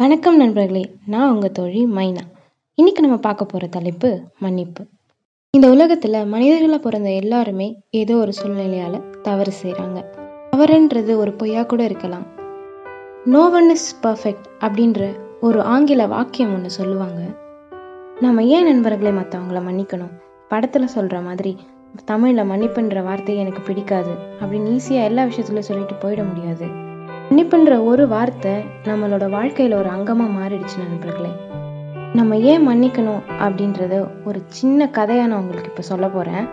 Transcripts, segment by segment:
வணக்கம் நண்பர்களே நான் உங்கள் தோழி மைனா. இன்றைக்கி நம்ம பார்க்க போகிற தலைப்பு மன்னிப்பு. இந்த உலகத்தில் மனிதர்களாக பிறந்த எல்லாருமே ஏதோ ஒரு சூழ்நிலையால் தவறு செய்கிறாங்க தவறுன்றது ஒரு பொய்யா கூட இருக்கலாம். நோ ஒன் இஸ் பர்ஃபெக்ட் அப்படின்ற ஒரு ஆங்கில வாக்கியம் ஒன்று சொல்லுவாங்க. நம்ம ஏன் நண்பர்களை மற்றவங்கள மன்னிக்கணும்? படத்தில் சொல்கிற மாதிரி தமிழில் மன்னிப்புன்ற வார்த்தையை எனக்கு பிடிக்காது அப்படின்னு ஈஸியாக எல்லா விஷயத்துலையும் சொல்லிட்டு போயிட முடியாது. மன்னிப்புன்ற ஒரு வார்த்தை நம்மளோட வாழ்க்கையில் ஒரு அங்கமாக மாறிடுச்சு நண்பர்களே. நம்ம ஏன் மன்னிக்கணும் அப்படின்றத ஒரு சின்ன கதையாக நான் உங்களுக்கு இப்போ சொல்ல போகிறேன்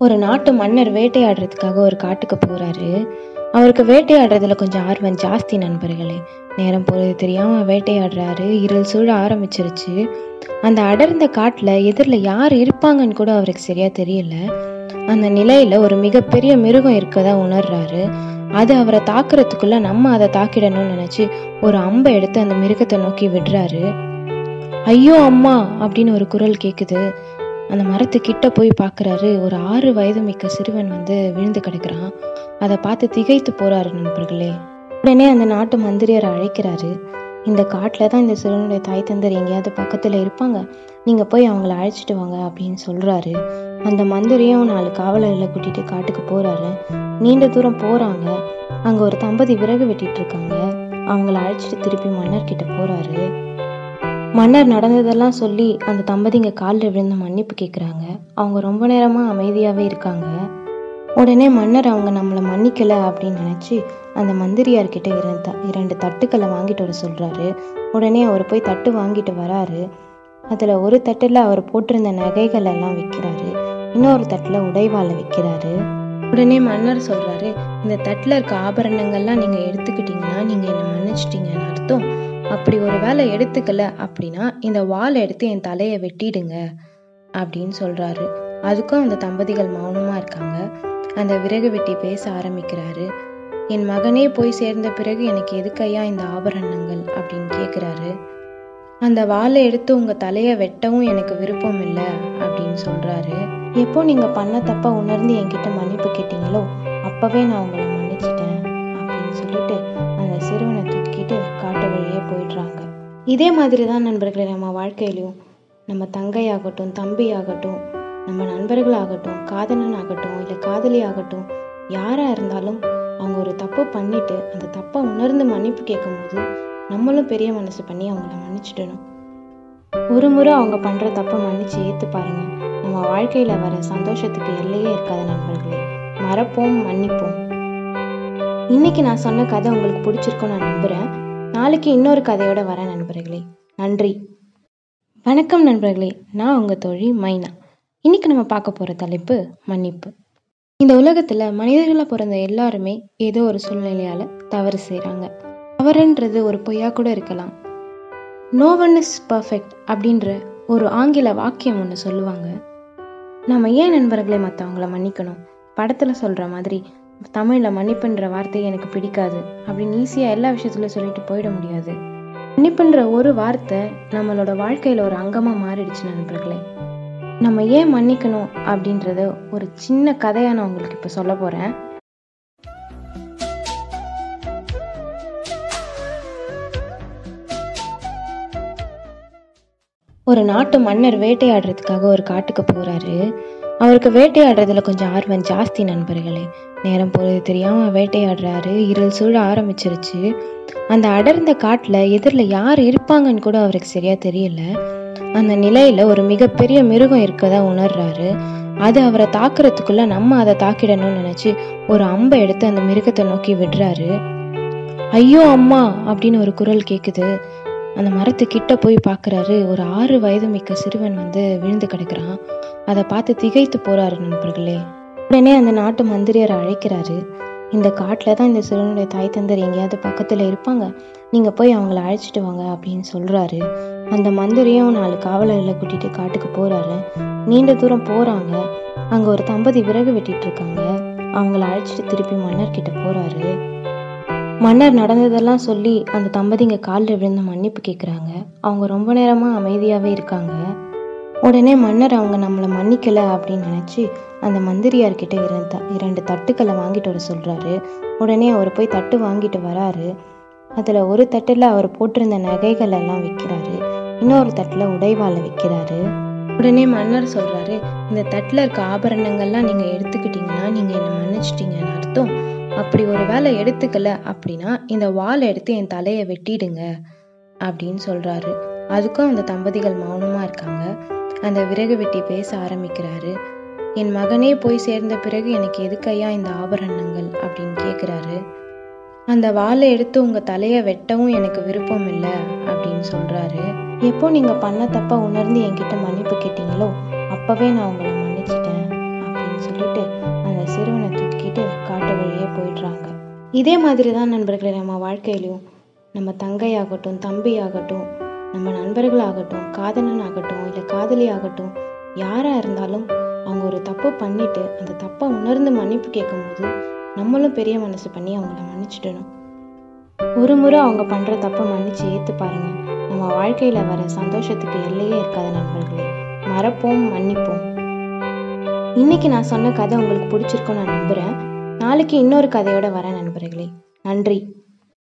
ஒரு நாட்டு மன்னர் வேட்டையாடுறதுக்காக ஒரு காட்டுக்கு போகிறாரு அவருக்கு வேட்டையாடுறதுல கொஞ்சம் ஆர்வம் ஜாஸ்தி நண்பர்களே. நேரம் போகிறது தெரியாமல் வேட்டையாடுறாரு. இருள் சூழ ஆரம்பிச்சிருச்சு. அந்த அடர்ந்த காட்டில் எதிரில் யார் இருப்பாங்கன்னு கூட அவருக்கு சரியாக தெரியல. அந்த நிலையில் ஒரு மிகப்பெரிய மிருகம் இருக்கதா உணர்றாரு. அது அவரை தாக்குறதுக்குள்ள நம்ம அதை தாக்கிடணும்னு நினச்சி ஒரு அம்பை எடுத்து அந்த மிருகத்தை நோக்கி விடுறாரு. ஐயோ அம்மா! அப்படின்னு ஒரு குரல் கேட்குது அந்த மரத்துக்கிட்ட போய் பார்க்குறாரு ஒரு ஆறு வயது மிக்க சிறுவன் வந்து விழுந்து கிடக்குறான். அதை பார்த்து திகைத்து போறாரு நண்பர்களே. உடனே அந்த நாட்டு மந்திரியாரை அழைக்கிறாரு. இந்த காட்டில் தான் இந்த சிறுவனுடைய தாய் தந்தர் எங்கேயாவது பக்கத்தில் இருப்பாங்க. நீங்கள் போய் அவங்கள அழைச்சிட்டு வாங்க அப்படின்னு சொல்கிறாரு அந்த மந்திரியும் நாலு காவலர்களை கூட்டிகிட்டு காட்டுக்கு போகிறாரு நீண்ட தூரம் போகிறாங்க அங்கே ஒரு தம்பதி விறகு வெட்டிட்டு இருக்காங்க. அவங்கள அழைச்சிட்டு திருப்பி மன்னர்கிட்ட போகிறாரு மன்னர் நடந்ததெல்லாம் சொல்லி அந்த தம்பதிங்க காலில் விழுந்து மன்னிப்பு கேட்குறாங்க அவங்க ரொம்ப நேரமாக அமைதியாகவே இருக்காங்க. உடனே மன்னர் அவங்க நம்மளை மன்னிக்கலை அப்படின்னு நினச்சி அந்த மந்திரியார்கிட்ட இரண்டு த இரண்டு தட்டுக்களை வாங்கிட்டு வர சொல்கிறாரு உடனே அவர் போய் தட்டு வாங்கிட்டு வராரு. அதில் ஒரு தட்டில் அவர் போட்டிருந்த நகைகள் எல்லாம் விற்கிறாரு இன்னொரு தட்டில் உடைவாளை விற்கிறாரு உடனே மன்னர் சொல்கிறாரு இந்த தட்டில் இருக்க ஆபரணங்கள்லாம் நீங்கள் எடுத்துக்கிட்டீங்கன்னா நீங்கள் என்னை மன்னிச்சிட்டீங்கன்னு அர்த்தம். அப்படி ஒரு வேலை எடுத்துக்கல அப்படின்னா இந்த வாளை எடுத்து என் தலையை வெட்டிடுங்க அப்படின்னு சொல்கிறாரு அதுக்கும் அந்த தம்பதிகள் மௌனமாக இருக்காங்க. அந்த விறகு வெட்டி பேச ஆரம்பிக்கிறாரு. என் மகனே போய் சேர்ந்த பிறகு எனக்கு எதுக்கையா இந்த ஆபரணங்கள் அப்படின்னு கேட்குறாரு அந்த வாளை எடுத்து உங்கள் தலையை வெட்டவும் எனக்கு விருப்பம் இல்லை அப்படின்னு சொல்கிறாரு எப்போ நீங்கள் பண்ண தப்பா உணர்ந்து என்கிட்ட மன்னிப்பு கேட்டீங்களோ அப்போவே நான் உங்களை மன்னிச்சிட்டேன் அப்படின்னு சொல்லிட்டு அந்த சிறுவனை தூக்கிட்டு காட்டு வழியே போயிடுறாங்க. இதே மாதிரி தான் நண்பர்களே நம்ம வாழ்க்கையிலையும் நம்ம தங்கையாகட்டும் தம்பியாகட்டும் நம்ம நண்பர்களாகட்டும் காதலன் ஆகட்டும் இல்லை காதலி ஆகட்டும் யாராக இருந்தாலும் அவங்க ஒரு தப்பு பண்ணிட்டு அந்த தப்பை உணர்ந்து மன்னிப்பு கேட்கும்போது நம்மளும் பெரிய மனசு பண்ணி அவங்கள மன்னிச்சிடணும். ஒரு முறை அவங்க பண்ணுற தப்பை மன்னிச்சு ஏற்று பாருங்க. நம்ம வாழ்க்கையில் வர சந்தோஷத்துக்கு எல்லையே இருக்காத நண்பர்களே. மறப்போம் மன்னிப்போம். இன்னைக்கு நான் சொன்ன கதை உங்களுக்கு பிடிச்சிருக்கும் நான் நம்புகிறேன் நாளைக்கு இன்னொரு கதையோட வரேன் நண்பர்களே. நன்றி. வணக்கம் நண்பர்களே. நான் உங்கள் தோழி மைனா. இன்னைக்கு நம்ம பார்க்க போகிற தலைப்பு மன்னிப்பு. இந்த உலகத்தில் மனிதர்களாக பிறந்த எல்லாருமே ஏதோ ஒரு சூழ்நிலையால் தவறு செய்கிறாங்க தவறுன்றது ஒரு பொய்யா கூட இருக்கலாம். நோ ஒன் இஸ் பர்ஃபெக்ட் அப்படின்ற ஒரு ஆங்கில வாக்கியம் ஒன்று சொல்லுவாங்க. நம்ம ஏன் நண்பர்களை மற்றவங்கள மன்னிக்கணும்? படத்தில் சொல்கிற மாதிரி தமிழில் மன்னிப்புன்ற வார்த்தையை எனக்கு பிடிக்காது. அப்படின்னு ஈஸியாக எல்லா விஷயத்துலையும் சொல்லிட்டு போயிட முடியாது. மன்னிப்புன்ற ஒரு வார்த்தை நம்மளோட வாழ்க்கையில் ஒரு அங்கமாக மாறிடுச்சு நண்பர்களே. நம்ம ஏன் மன்னிக்கணும் அப்படின்றத ஒரு சின்ன கதையாக நான் உங்களுக்கு இப்போ சொல்ல போகிறேன் ஒரு நாட்டு மன்னர் வேட்டையாடுறதுக்காக ஒரு காட்டுக்கு போகிறாரு அவருக்கு வேட்டையாடுறதுல கொஞ்சம் ஆர்வம் ஜாஸ்தி நண்பர்களே. நேரம் போகிறது தெரியாமல் வேட்டையாடுறாரு. இருள் சூழ ஆரம்பிச்சிருச்சு. அந்த அடர்ந்த காட்டில் எதிரில் யார் இருப்பாங்கன்னு கூட அவருக்கு சரியாக தெரியல. அந்த நிலையில் ஒரு மிகப்பெரிய மிருகம் இருக்கதா உணர்றாரு. அது அவரை தாக்குறதுக்குள்ள நம்ம அதை தாக்கிடணும்னு நினச்சி ஒரு அம்பை எடுத்து அந்த மிருகத்தை நோக்கி விடுறாரு. ஐயோ அம்மா! அப்படின்னு ஒரு குரல் கேட்குது அந்த மரத்துக்கிட்ட போய் பார்க்குறாரு ஒரு ஆறு வயது மிக்க சிறுவன் வந்து விழுந்து கிடக்குறான். அதை பார்த்து திகைத்து போறாரு நண்பர்களே. உடனே அந்த நாட்டு மந்திரியாரை அழைக்கிறாரு. இந்த காட்டில் தான் இந்த சிறுவனுடைய தாய் தந்தர் எங்கேயாவது பக்கத்தில் இருப்பாங்க. நீங்கள் போய் அவங்கள அழைச்சிட்டு வாங்க அப்படின்னு சொல்கிறாரு அந்த மந்திரியும் நாலு காவலர்களை கூட்டிகிட்டு காட்டுக்கு போகிறாரு நீண்ட தூரம் போகிறாங்க அங்கே ஒரு தம்பதி விறகு வெட்டிட்டு இருக்காங்க. அவங்கள அழைச்சிட்டு திருப்பி மன்னர்கிட்ட போகிறாரு மன்னர் நடந்ததெல்லாம் சொல்லி அந்த தம்பதிங்க காலில் விழுந்து மன்னிப்பு கேட்குறாங்க அவங்க ரொம்ப நேரமாக அமைதியாகவே இருக்காங்க. உடனே மன்னர் அவங்க நம்மளை மன்னிக்கலை அப்படின்னு நினச்சி அந்த மந்திரியார்கிட்ட இரண்டு த- இரண்டு தட்டுக்களை வாங்கிட்டு வர சொல்கிறாரு உடனே அவர் போய் தட்டு வாங்கிட்டு வராரு. அதில் ஒரு தட்டில் அவர் போட்டிருந்த நகைகள் எல்லாம் விற்கிறாரு இன்னொரு தட்டில் உடைவாளை விற்கிறாரு உடனே மன்னர் சொல்கிறாரு இந்த தட்டில் இருக்க ஆபரணங்கள்லாம் நீங்கள் எடுத்துக்கிட்டீங்கன்னா நீங்கள் என்னை மன்னிச்சிட்டீங்கன்னு அர்த்தம். அப்படி ஒரு வேளை எடுத்துக்கல அப்படின்னா இந்த வாளை எடுத்து என் தலையை வெட்டிடுங்க அப்படின்னு சொல்கிறாரு அதுக்கும் அந்த தம்பதிகள் மௌனமாக இருக்காங்க. அந்த விறகு வெட்டி பேச ஆரம்பிக்கிறாரு. என் மகனே போய் சேர்ந்த பிறகு எனக்கு எதுக்கையா இந்த ஆபரணங்கள் அப்படின்னு கேட்குறாரு அந்த வாளை எடுத்து உங்கள் தலையை வெட்டவும் எனக்கு விருப்பம் இல்லை அப்படின்னு சொல்கிறாரு எப்போ நீங்கள் பண்ண தப்பாக உணர்ந்து என்கிட்ட மன்னிப்பு கேட்டீங்களோ அப்போவே நான் உங்களை மன்னிச்சிட்டேன் அப்படின்னு சொல்லிட்டு சிறுவனை தூக்கிட்டு காட்டு வழியே போயிடுறாங்க. இதே மாதிரி தான் நண்பர்களை நம்ம வாழ்க்கையிலையும் நம்ம தங்கையாகட்டும் தம்பியாகட்டும் நம்ம நண்பர்களாகட்டும் காதலன் ஆகட்டும் இல்லை காதலி ஆகட்டும் யாராக இருந்தாலும் அவங்க ஒரு தப்பு பண்ணிட்டு அந்த தப்பை உணர்ந்து மன்னிப்பு கேட்கும்போது நம்மளும் பெரிய மனசு பண்ணி அவங்கள மன்னிச்சிடணும். ஒரு முறை அவங்க பண்ணுற தப்பை மன்னிச்சு ஏற்று பாருங்க. நம்ம வாழ்க்கையில் வர சந்தோஷத்துக்கு எல்லையே இருக்காது நண்பர்களே. மறப்போம் மன்னிப்போம். இன்னைக்கு நான் சொன்ன கதை உங்களுக்கு பிடிச்சிருக்கும்னு நான் நம்புகிறேன் நாளைக்கு இன்னொரு கதையோட வரேன் நண்பர்களே. நன்றி.